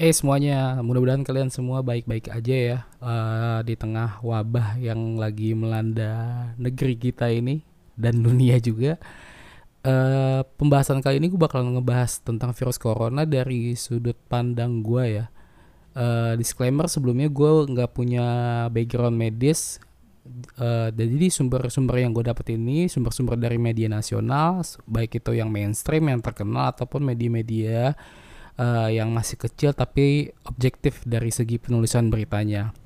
Eh semuanya, mudah-mudahan kalian semua baik-baik aja ya uh, di tengah wabah yang lagi melanda negeri kita ini dan dunia juga. Uh, pembahasan kali ini gue bakal ngebahas tentang virus corona dari sudut pandang gue ya. Uh, disclaimer sebelumnya gue nggak punya background medis. Uh, jadi sumber-sumber yang gue dapet ini sumber-sumber dari media nasional, baik itu yang mainstream yang terkenal ataupun media-media uh, yang masih kecil tapi objektif dari segi penulisan beritanya.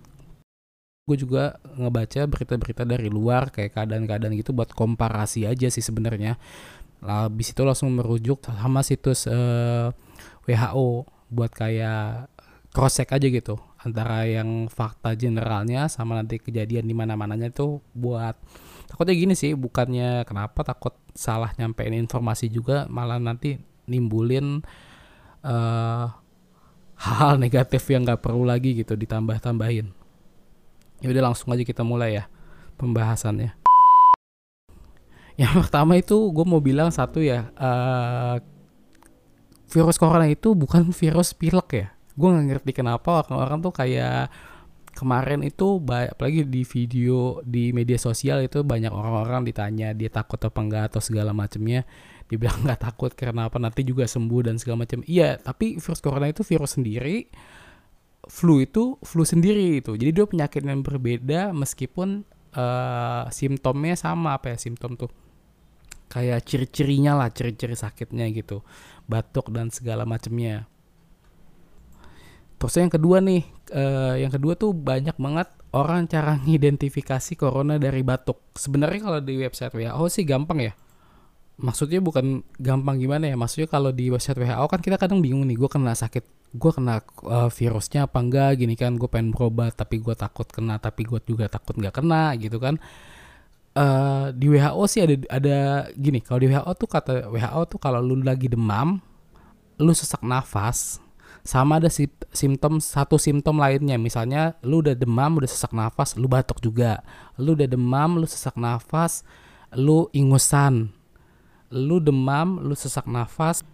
Gue juga ngebaca berita-berita dari luar kayak keadaan-keadaan gitu buat komparasi aja sih sebenarnya. Lah habis itu langsung merujuk sama situs uh, eh, WHO buat kayak cross check aja gitu antara yang fakta generalnya sama nanti kejadian di mana-mananya itu buat takutnya gini sih bukannya kenapa takut salah nyampein informasi juga malah nanti nimbulin uh, hal-hal negatif yang nggak perlu lagi gitu ditambah-tambahin. Ya udah langsung aja kita mulai ya pembahasannya. Yang pertama itu gue mau bilang satu ya, uh, virus corona itu bukan virus pilek ya. Gue nggak ngerti kenapa orang-orang tuh kayak kemarin itu apalagi di video di media sosial itu banyak orang-orang ditanya dia takut apa enggak atau segala macamnya dibilang nggak takut karena apa nanti juga sembuh dan segala macam. Iya tapi virus corona itu virus sendiri flu itu flu sendiri itu. Jadi dia penyakit yang berbeda meskipun uh, simptomnya sama apa ya simptom tuh. Kayak ciri-cirinya lah ciri-ciri sakitnya gitu batuk dan segala macamnya. Terus yang kedua nih uh, yang kedua tuh banyak banget orang cara ngidentifikasi corona dari batuk. Sebenarnya kalau di website WHO sih gampang ya maksudnya bukan gampang gimana ya maksudnya kalau di website WHO kan kita kadang bingung nih gue kena sakit gue kena uh, virusnya apa enggak gini kan gue pengen berobat tapi gue takut kena tapi gue juga takut nggak kena gitu kan. Uh, di WHO sih ada ada gini kalau di WHO tuh kata WHO tuh kalau lu lagi demam lu sesak nafas sama ada si, simptom satu simptom lainnya. Misalnya lu udah demam udah sesak nafas lu batuk juga. Lu udah demam lu sesak nafas lu ingusan lu demam, lu sesak nafas,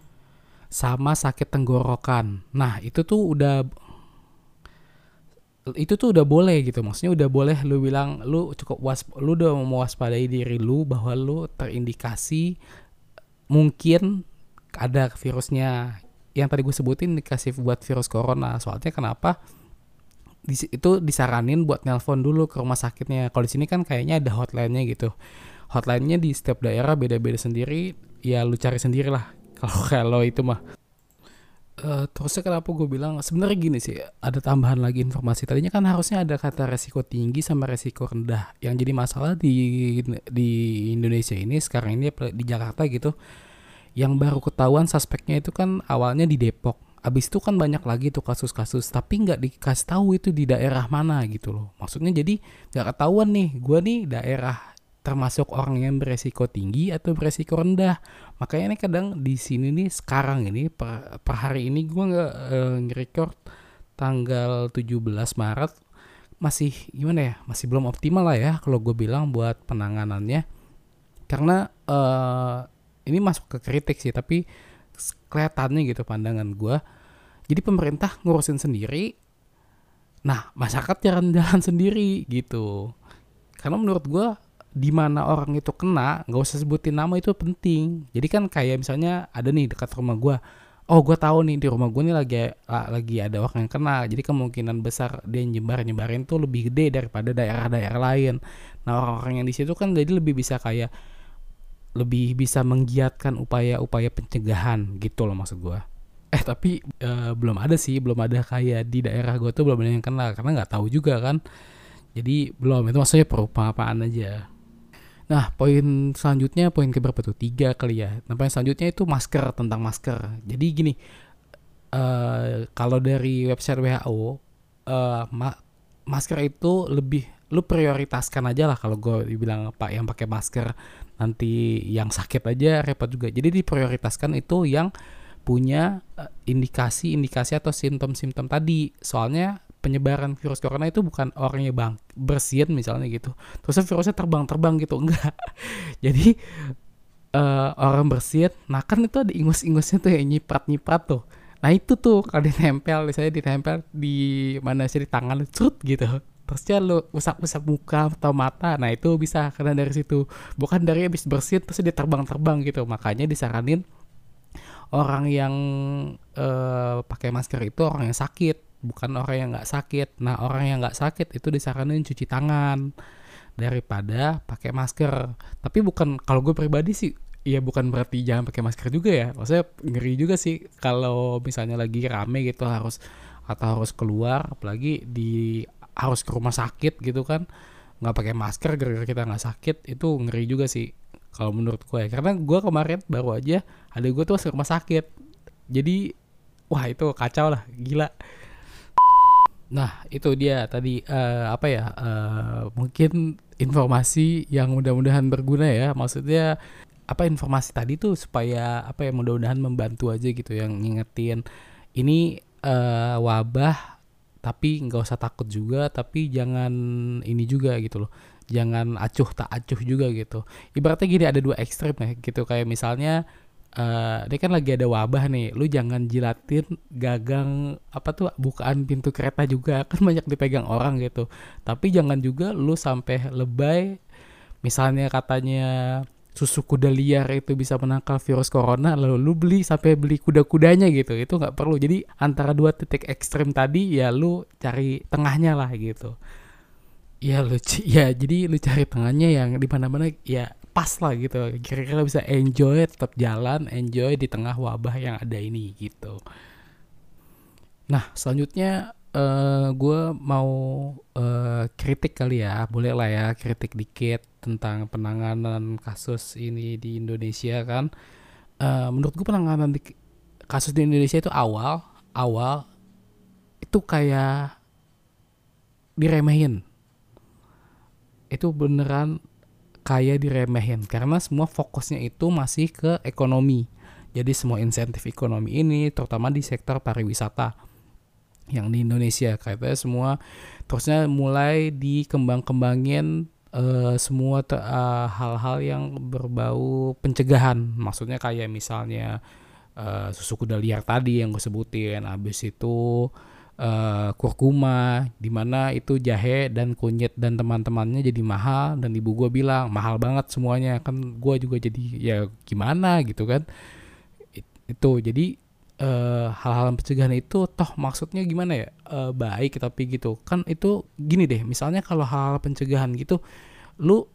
sama sakit tenggorokan. Nah, itu tuh udah itu tuh udah boleh gitu. Maksudnya udah boleh lu bilang lu cukup was lu udah mau waspadai diri lu bahwa lu terindikasi mungkin ada virusnya yang tadi gue sebutin dikasih buat virus corona. Soalnya kenapa? Di, itu disaranin buat nelpon dulu ke rumah sakitnya. Kalau di sini kan kayaknya ada hotline-nya gitu hotline-nya di setiap daerah beda-beda sendiri ya lu cari sendiri lah kalau kalau itu mah. Uh, terusnya kenapa gue bilang sebenarnya gini sih ada tambahan lagi informasi. Tadinya kan harusnya ada kata resiko tinggi sama resiko rendah. Yang jadi masalah di di Indonesia ini sekarang ini di Jakarta gitu yang baru ketahuan suspeknya itu kan awalnya di Depok. Abis itu kan banyak lagi tuh kasus-kasus tapi nggak dikasih tahu itu di daerah mana gitu loh. Maksudnya jadi nggak ketahuan nih gue nih daerah termasuk orang yang beresiko tinggi atau beresiko rendah. Makanya ini kadang di sini nih sekarang ini per, per hari ini gue nggak uh, nge-record tanggal 17 Maret. Masih gimana ya masih belum optimal lah ya kalau gue bilang buat penanganannya. Karena uh, ini masuk ke kritik sih tapi kelihatannya gitu pandangan gue jadi pemerintah ngurusin sendiri. Nah masyarakat jalan-jalan sendiri gitu. Karena menurut gue di mana orang itu kena nggak usah sebutin nama itu penting. Jadi kan kayak misalnya ada nih dekat rumah gue oh gue tahu nih di rumah gue nih lagi lagi ada orang yang kena. Jadi kemungkinan besar dia nyebar nyebarin tuh lebih gede daripada daerah-daerah lain. Nah orang-orang yang di situ kan jadi lebih bisa kayak lebih bisa menggiatkan upaya-upaya pencegahan gitu loh maksud gue eh tapi uh, belum ada sih belum ada kayak di daerah gue tuh belum ada yang kena karena nggak tahu juga kan. Jadi belum itu maksudnya perumpamaan aja Nah, poin selanjutnya poin keberapa tuh? Tiga kali ya. Nah, poin selanjutnya itu masker tentang masker. Jadi gini, uh, kalau dari website WHO, uh, eh, ma masker itu lebih lu prioritaskan aja lah kalau gue dibilang pak yang pakai masker nanti yang sakit aja repot juga. Jadi diprioritaskan itu yang punya eh, indikasi-indikasi atau simptom-simptom tadi. Soalnya penyebaran virus corona itu bukan orangnya bang bersihin misalnya gitu. Terus virusnya terbang-terbang gitu enggak. Jadi uh, orang bersihin nah kan itu ada ingus-ingusnya tuh yang nyiprat-nyiprat tuh. Nah itu tuh kalau ditempel misalnya ditempel di mana sih di tangan cerut gitu. Terusnya lu usap-usap muka atau mata nah itu bisa karena dari situ. Bukan dari habis bersin terus dia terbang-terbang gitu. Makanya disaranin orang yang uh, pakai masker itu orang yang sakit bukan orang yang nggak sakit. Nah orang yang nggak sakit itu disaranin cuci tangan daripada pakai masker. Tapi bukan kalau gue pribadi sih ya bukan berarti jangan pakai masker juga ya. Maksudnya ngeri juga sih kalau misalnya lagi rame gitu harus atau harus keluar apalagi di harus ke rumah sakit gitu kan. Nggak pakai masker gara-gara kita nggak sakit itu ngeri juga sih kalau menurut gue. Karena gue kemarin baru aja ada gue tuh masuk rumah sakit. Jadi wah itu kacau lah gila nah itu dia tadi uh, apa ya uh, mungkin informasi yang mudah-mudahan berguna ya. Maksudnya apa informasi tadi tuh supaya apa ya mudah-mudahan membantu aja gitu yang ngingetin. Ini uh, wabah tapi nggak usah takut juga tapi jangan ini juga gitu loh. Jangan acuh tak acuh juga gitu. Ibaratnya gini ada dua ekstrim ya gitu. Kayak misalnya uh, ini kan lagi ada wabah nih. Lu jangan jilatin gagang apa tuh bukaan pintu kereta juga. Kan banyak dipegang orang gitu. Tapi jangan juga lu sampai lebay misalnya katanya susu kuda liar itu bisa menangkal virus corona lalu lu beli sampai beli kuda-kudanya gitu. Itu nggak perlu. Jadi antara dua titik ekstrim tadi ya lu cari tengahnya lah gitu. Ya lu ya jadi lu cari tengahnya yang di mana-mana ya pas lah gitu kira-kira bisa enjoy tetap jalan enjoy di tengah wabah yang ada ini gitu nah selanjutnya uh, eh, gue mau uh, kritik kali ya, boleh lah ya kritik dikit tentang penanganan kasus ini di Indonesia kan. Uh, menurut gue penanganan di, kasus di Indonesia itu awal, awal itu kayak diremehin. Itu beneran kayak diremehin. Karena semua fokusnya itu masih ke ekonomi. Jadi semua insentif ekonomi ini terutama di sektor pariwisata yang di Indonesia. Kayaknya semua terusnya mulai dikembang-kembangin uh, semua uh, hal-hal yang berbau pencegahan. Maksudnya kayak misalnya uh, susu kuda liar tadi yang gue sebutin. Habis itu uh, kurkuma di mana itu jahe dan kunyit dan teman-temannya jadi mahal dan ibu gue bilang mahal banget semuanya kan gue juga jadi ya gimana? gitu kan. Itu jadi uh, hal-hal pencegahan itu toh maksudnya gimana ya? Uh, baik tapi gitu. Kan itu gini deh misalnya kalau hal-hal pencegahan gitu lu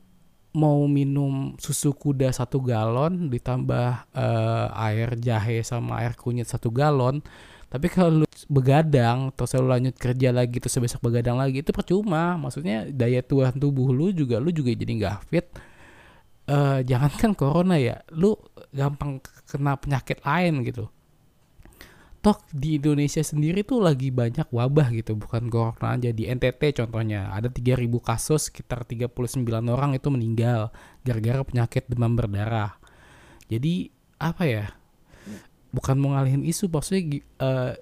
mau minum susu kuda satu galon ditambah uh, air jahe sama air kunyit satu galon tapi kalau lu begadang terus lu lanjut kerja lagi terus besok begadang lagi itu percuma. Maksudnya daya tuhan tubuh lu juga lu juga jadi nggak fit. Uh, jangankan corona ya lu gampang kena penyakit lain gitu. Toh di Indonesia sendiri tuh lagi banyak wabah gitu bukan corona aja. Di NTT contohnya ada 3000 kasus sekitar 39 orang itu meninggal gara-gara penyakit demam berdarah. Jadi apa ya bukan mau ngalihin isu maksudnya uh,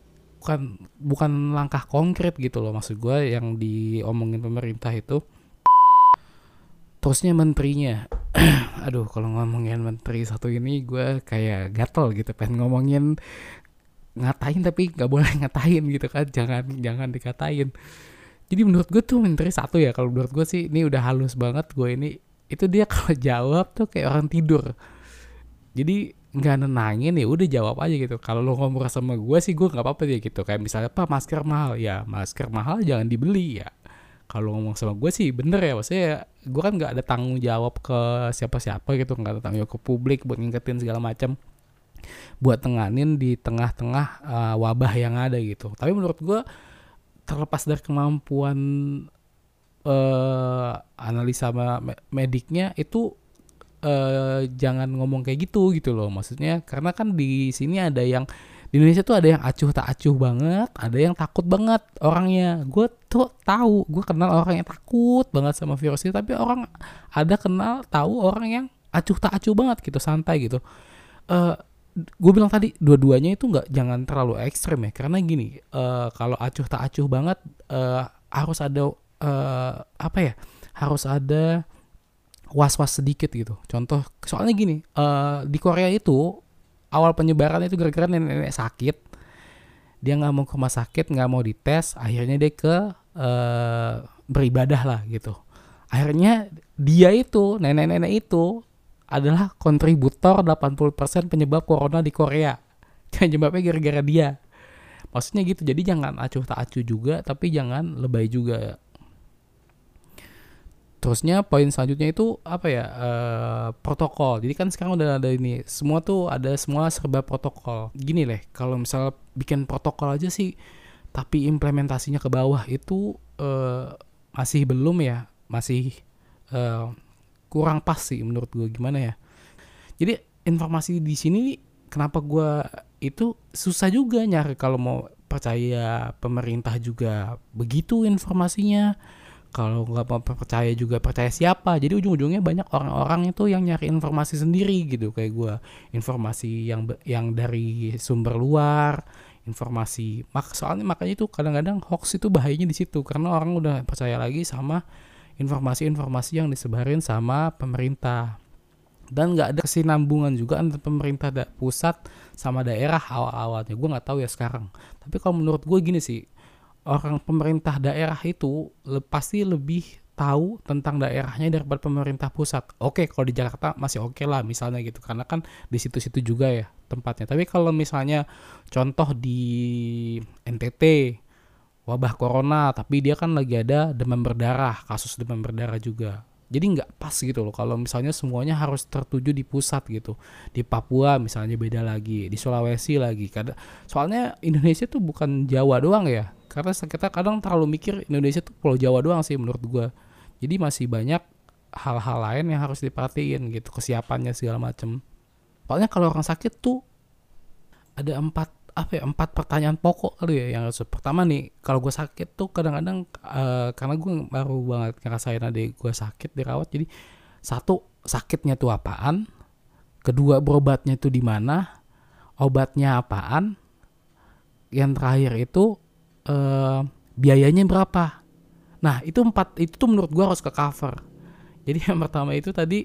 bukan bukan langkah konkret gitu loh maksud gue yang diomongin pemerintah itu. Terusnya menterinya. Aduh kalau ngomongin menteri satu ini gue kayak gatel gitu pengen ngomongin ngatain tapi nggak boleh ngatain gitu kan jangan jangan dikatain. Jadi menurut gue tuh menteri satu ya kalau menurut gue sih ini udah halus banget gue ini itu dia kalau jawab tuh kayak orang tidur. Jadi nggak nenangin ya udah jawab aja gitu. Kalau lo ngomong sama gue sih gue nggak apa-apa ya gitu. Kayak misalnya apa masker mahal. Ya masker mahal jangan dibeli ya. Kalau ngomong sama gue sih bener ya maksudnya gue kan nggak ada tanggung jawab ke siapa-siapa gitu nggak ada tanggung jawab ke publik buat ngingetin segala macam buat tenganin di tengah-tengah uh, wabah yang ada gitu. Tapi menurut gue terlepas dari kemampuan uh, analisa mediknya itu uh, jangan ngomong kayak gitu gitu loh. Maksudnya karena kan di sini ada yang di Indonesia tuh ada yang acuh tak acuh banget, ada yang takut banget orangnya. Gue tuh tahu, gue kenal orang yang takut banget sama virus ini, tapi orang ada kenal tahu orang yang acuh tak acuh banget gitu, santai gitu. Uh, gue bilang tadi dua-duanya itu nggak jangan terlalu ekstrem ya karena gini uh, kalau acuh tak acuh banget uh, harus ada uh, apa ya harus ada was-was sedikit gitu. Contoh soalnya gini uh, di Korea itu awal penyebaran itu gara-gara nenek-nenek sakit. Dia nggak mau ke rumah sakit nggak mau dites akhirnya dia ke uh, beribadah lah gitu. Akhirnya dia itu nenek-nenek itu adalah kontributor 80% penyebab corona di Korea. Penyebabnya gara-gara dia. Maksudnya gitu jadi jangan acuh tak acuh juga tapi jangan lebay juga terusnya poin selanjutnya itu apa ya uh, protokol. Jadi kan sekarang udah ada ini semua tuh ada semua serba protokol. Gini leh kalau misal bikin protokol aja sih tapi implementasinya ke bawah itu uh, masih belum ya masih uh, kurang pas sih menurut gue gimana ya. Jadi informasi di sini kenapa gue itu susah juga nyari kalau mau percaya pemerintah juga begitu informasinya kalau nggak mau percaya juga percaya siapa? Jadi ujung-ujungnya banyak orang-orang itu yang nyari informasi sendiri gitu. Kayak gue informasi yang yang dari sumber luar informasi mak soalnya makanya itu kadang-kadang hoax itu bahayanya di situ. Karena orang udah percaya lagi sama informasi-informasi yang disebarin sama pemerintah. Dan nggak ada kesinambungan juga antara pemerintah da pusat sama daerah awal-awalnya. Gue nggak tahu ya sekarang. Tapi kalau menurut gue gini sih orang pemerintah daerah itu le pasti lebih tahu tentang daerahnya daripada pemerintah pusat. Oke, kalau di Jakarta masih oke okay lah misalnya gitu karena kan di situ-situ juga ya tempatnya. Tapi kalau misalnya contoh di NTT wabah corona tapi dia kan lagi ada demam berdarah, kasus demam berdarah juga jadi nggak pas gitu loh kalau misalnya semuanya harus tertuju di pusat gitu di Papua misalnya beda lagi di Sulawesi lagi soalnya Indonesia tuh bukan Jawa doang ya karena kita kadang terlalu mikir Indonesia tuh Pulau Jawa doang sih menurut gue jadi masih banyak hal-hal lain yang harus diperhatiin gitu kesiapannya segala macem. Soalnya kalau orang sakit tuh ada empat apa ya empat pertanyaan pokok kali ya yang pertama nih kalau gue sakit tuh kadang-kadang uh, karena gue baru banget ngerasain ada gue sakit dirawat jadi satu sakitnya tuh apaan? Kedua berobatnya itu di mana? Obatnya apaan? Yang terakhir itu uh, biayanya berapa nah itu empat itu tuh menurut gue harus ke cover jadi yang pertama itu tadi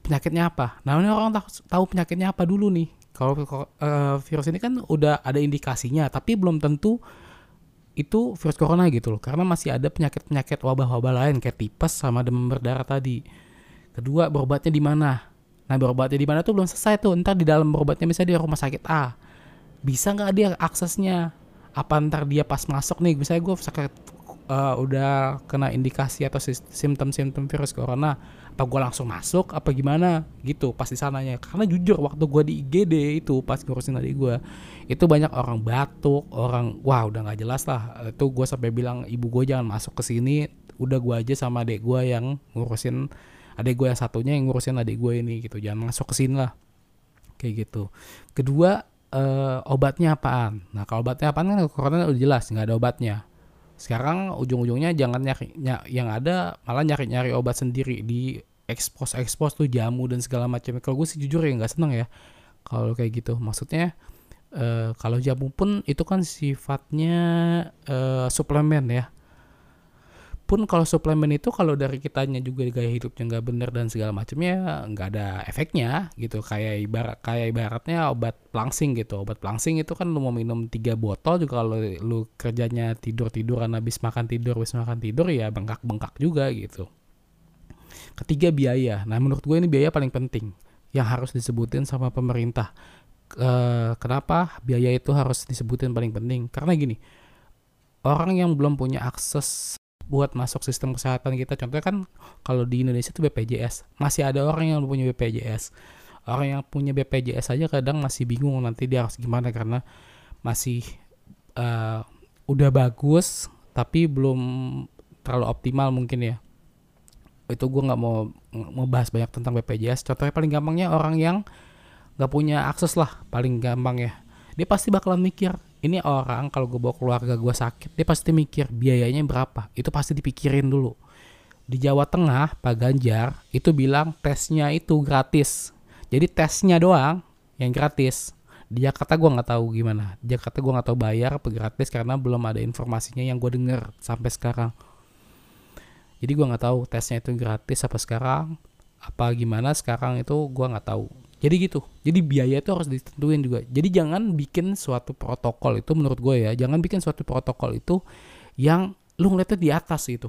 penyakitnya apa nah ini orang tahu, tahu penyakitnya apa dulu nih kalau uh, virus ini kan udah ada indikasinya, tapi belum tentu itu virus corona gitu loh. Karena masih ada penyakit-penyakit wabah-wabah lain kayak tipes sama demam berdarah tadi. Kedua, berobatnya di mana? Nah, berobatnya di mana tuh belum selesai tuh. Ntar di dalam berobatnya misalnya di rumah sakit A. Bisa nggak dia aksesnya? Apa ntar dia pas masuk nih, misalnya gue sakit uh, udah kena indikasi atau simptom-simptom virus corona apa gue langsung masuk apa gimana? Gitu pas di sananya. Karena jujur waktu gue di IGD itu pas ngurusin adik gue itu banyak orang batuk orang wah udah nggak jelas lah. Itu gue sampai bilang ibu gue jangan masuk ke sini udah gue aja sama adik gue yang ngurusin adik gue yang satunya yang ngurusin adik gue ini gitu. Jangan masuk ke sini lah. Kayak gitu. Kedua uh, obatnya apaan? Nah kalau obatnya apaan kan corona udah jelas nggak ada obatnya. Sekarang ujung-ujungnya jangan nyari yang ada malah nyari-nyari obat sendiri di ekspos ekspos tuh jamu dan segala macam. Kalau gue sih jujur ya nggak seneng ya kalau kayak gitu. Maksudnya uh, kalau jamu pun itu kan sifatnya uh, suplemen ya pun kalau suplemen itu kalau dari kitanya juga gaya hidupnya nggak bener dan segala macamnya nggak ada efeknya gitu. Kayak ibarat kayak ibaratnya obat pelangsing gitu. Obat pelangsing itu kan lu mau minum tiga botol juga kalau lu kerjanya tidur tiduran habis makan tidur habis makan tidur ya bengkak bengkak juga gitu. Ketiga biaya. Nah menurut gue ini biaya paling penting yang harus disebutin sama pemerintah. E, kenapa biaya itu harus disebutin paling penting? Karena gini orang yang belum punya akses buat masuk sistem kesehatan kita. Contohnya kan kalau di Indonesia itu BPJS masih ada orang yang punya BPJS orang yang punya BPJS aja kadang masih bingung nanti dia harus gimana karena masih uh, udah bagus tapi belum terlalu optimal mungkin ya. Itu gue nggak mau mau bahas banyak tentang BPJS contohnya paling gampangnya orang yang nggak punya akses lah paling gampang ya. Dia pasti bakalan mikir ini orang kalau gue bawa keluarga gue sakit dia pasti mikir biayanya berapa? Itu pasti dipikirin dulu. Di Jawa Tengah Pak Ganjar itu bilang tesnya itu gratis. Jadi tesnya doang yang gratis. Di Jakarta gue nggak tahu gimana. Di Jakarta gue nggak tahu bayar apa gratis karena belum ada informasinya yang gue denger sampai sekarang. Jadi gue nggak tahu tesnya itu gratis apa sekarang apa gimana sekarang itu gue nggak tahu jadi gitu. Jadi biaya itu harus ditentuin juga. Jadi jangan bikin suatu protokol itu menurut gue ya jangan bikin suatu protokol itu yang lu ngeliatnya di atas gitu.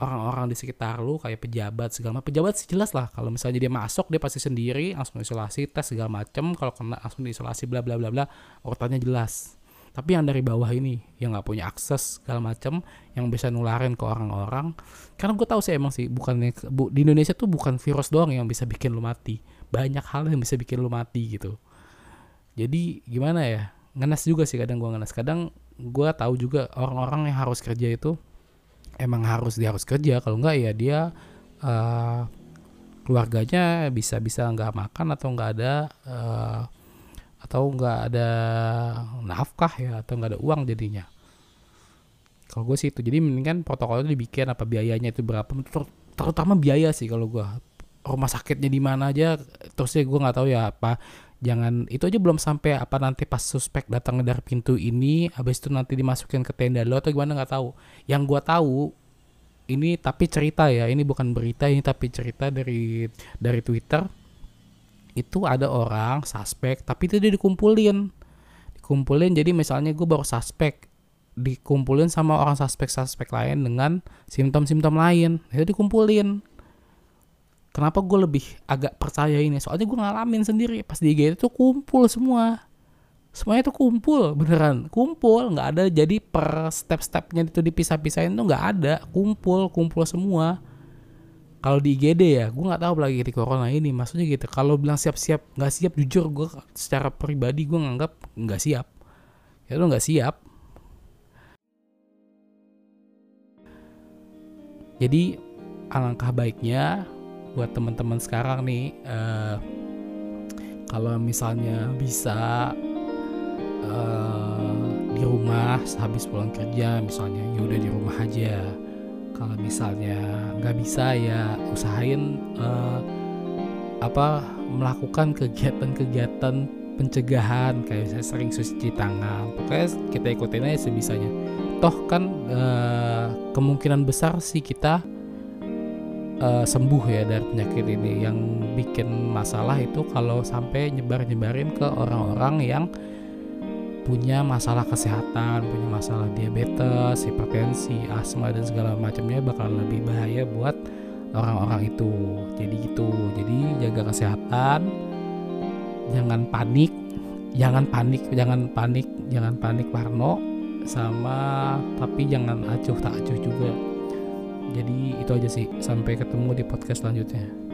Orang-orang di sekitar lu kayak pejabat segala macam. Pejabat sih jelas lah kalau misalnya dia masuk dia pasti sendiri langsung isolasi tes segala macam. Kalau kena langsung diisolasi bla bla bla bla. Urutannya jelas tapi yang dari bawah ini yang nggak punya akses segala macam yang bisa nularin ke orang-orang karena gue tahu sih emang sih bukan bu, di Indonesia tuh bukan virus doang yang bisa bikin lu mati. Banyak hal yang bisa bikin lu mati gitu. Jadi gimana ya ngenes juga sih kadang gue ngenes. Kadang gue tahu juga orang-orang yang harus kerja itu emang harus dia harus kerja. Kalau enggak ya dia uh, keluarganya bisa bisa nggak makan atau nggak ada uh, atau nggak ada nafkah ya atau nggak ada uang jadinya. Kalau gue sih itu. Jadi mendingan protokol itu dibikin apa biayanya itu berapa. Ter terutama biaya sih kalau gue rumah sakitnya di mana aja terusnya gue nggak tahu ya apa. Jangan itu aja belum sampai apa nanti pas suspek datang dari pintu ini habis itu nanti dimasukin ke tenda lo atau gimana nggak tahu. Yang gua tahu ini tapi cerita ya. Ini bukan berita ini tapi cerita dari dari Twitter itu ada orang suspek tapi itu dia dikumpulin. Dikumpulin jadi misalnya gue baru suspek dikumpulin sama orang suspek-suspek lain dengan simptom-simptom lain. Itu dikumpulin. Kenapa gue lebih agak percaya ini? Soalnya gue ngalamin sendiri. Pas di IGD itu kumpul semua. Semuanya itu kumpul beneran. Kumpul nggak ada. Jadi per step-stepnya itu dipisah-pisahin tuh nggak ada. Kumpul kumpul semua kalau di IGD ya gue nggak tahu lagi di corona ini. Maksudnya gitu kalau bilang siap-siap nggak siap jujur gue secara pribadi gue nganggap nggak siap. Ya lo nggak siap. Jadi alangkah baiknya buat teman-teman sekarang nih uh, kalau misalnya bisa uh, di rumah habis pulang kerja misalnya ya udah di rumah aja kalau misalnya nggak bisa ya usahain uh, apa melakukan kegiatan-kegiatan pencegahan. Kayak saya sering cuci tangan. Pokoknya kita ikutin aja sebisanya toh kan uh, kemungkinan besar sih kita uh, sembuh ya dari penyakit ini. Yang bikin masalah itu kalau sampai nyebar-nyebarin ke orang-orang yang punya masalah kesehatan, punya masalah diabetes, hipertensi, asma dan segala macamnya bakal lebih bahaya buat orang-orang itu. Jadi gitu. Jadi jaga kesehatan, jangan panik, jangan panik, jangan panik, jangan panik Parno sama tapi jangan acuh tak acuh juga. Jadi itu aja sih. Sampai ketemu di podcast selanjutnya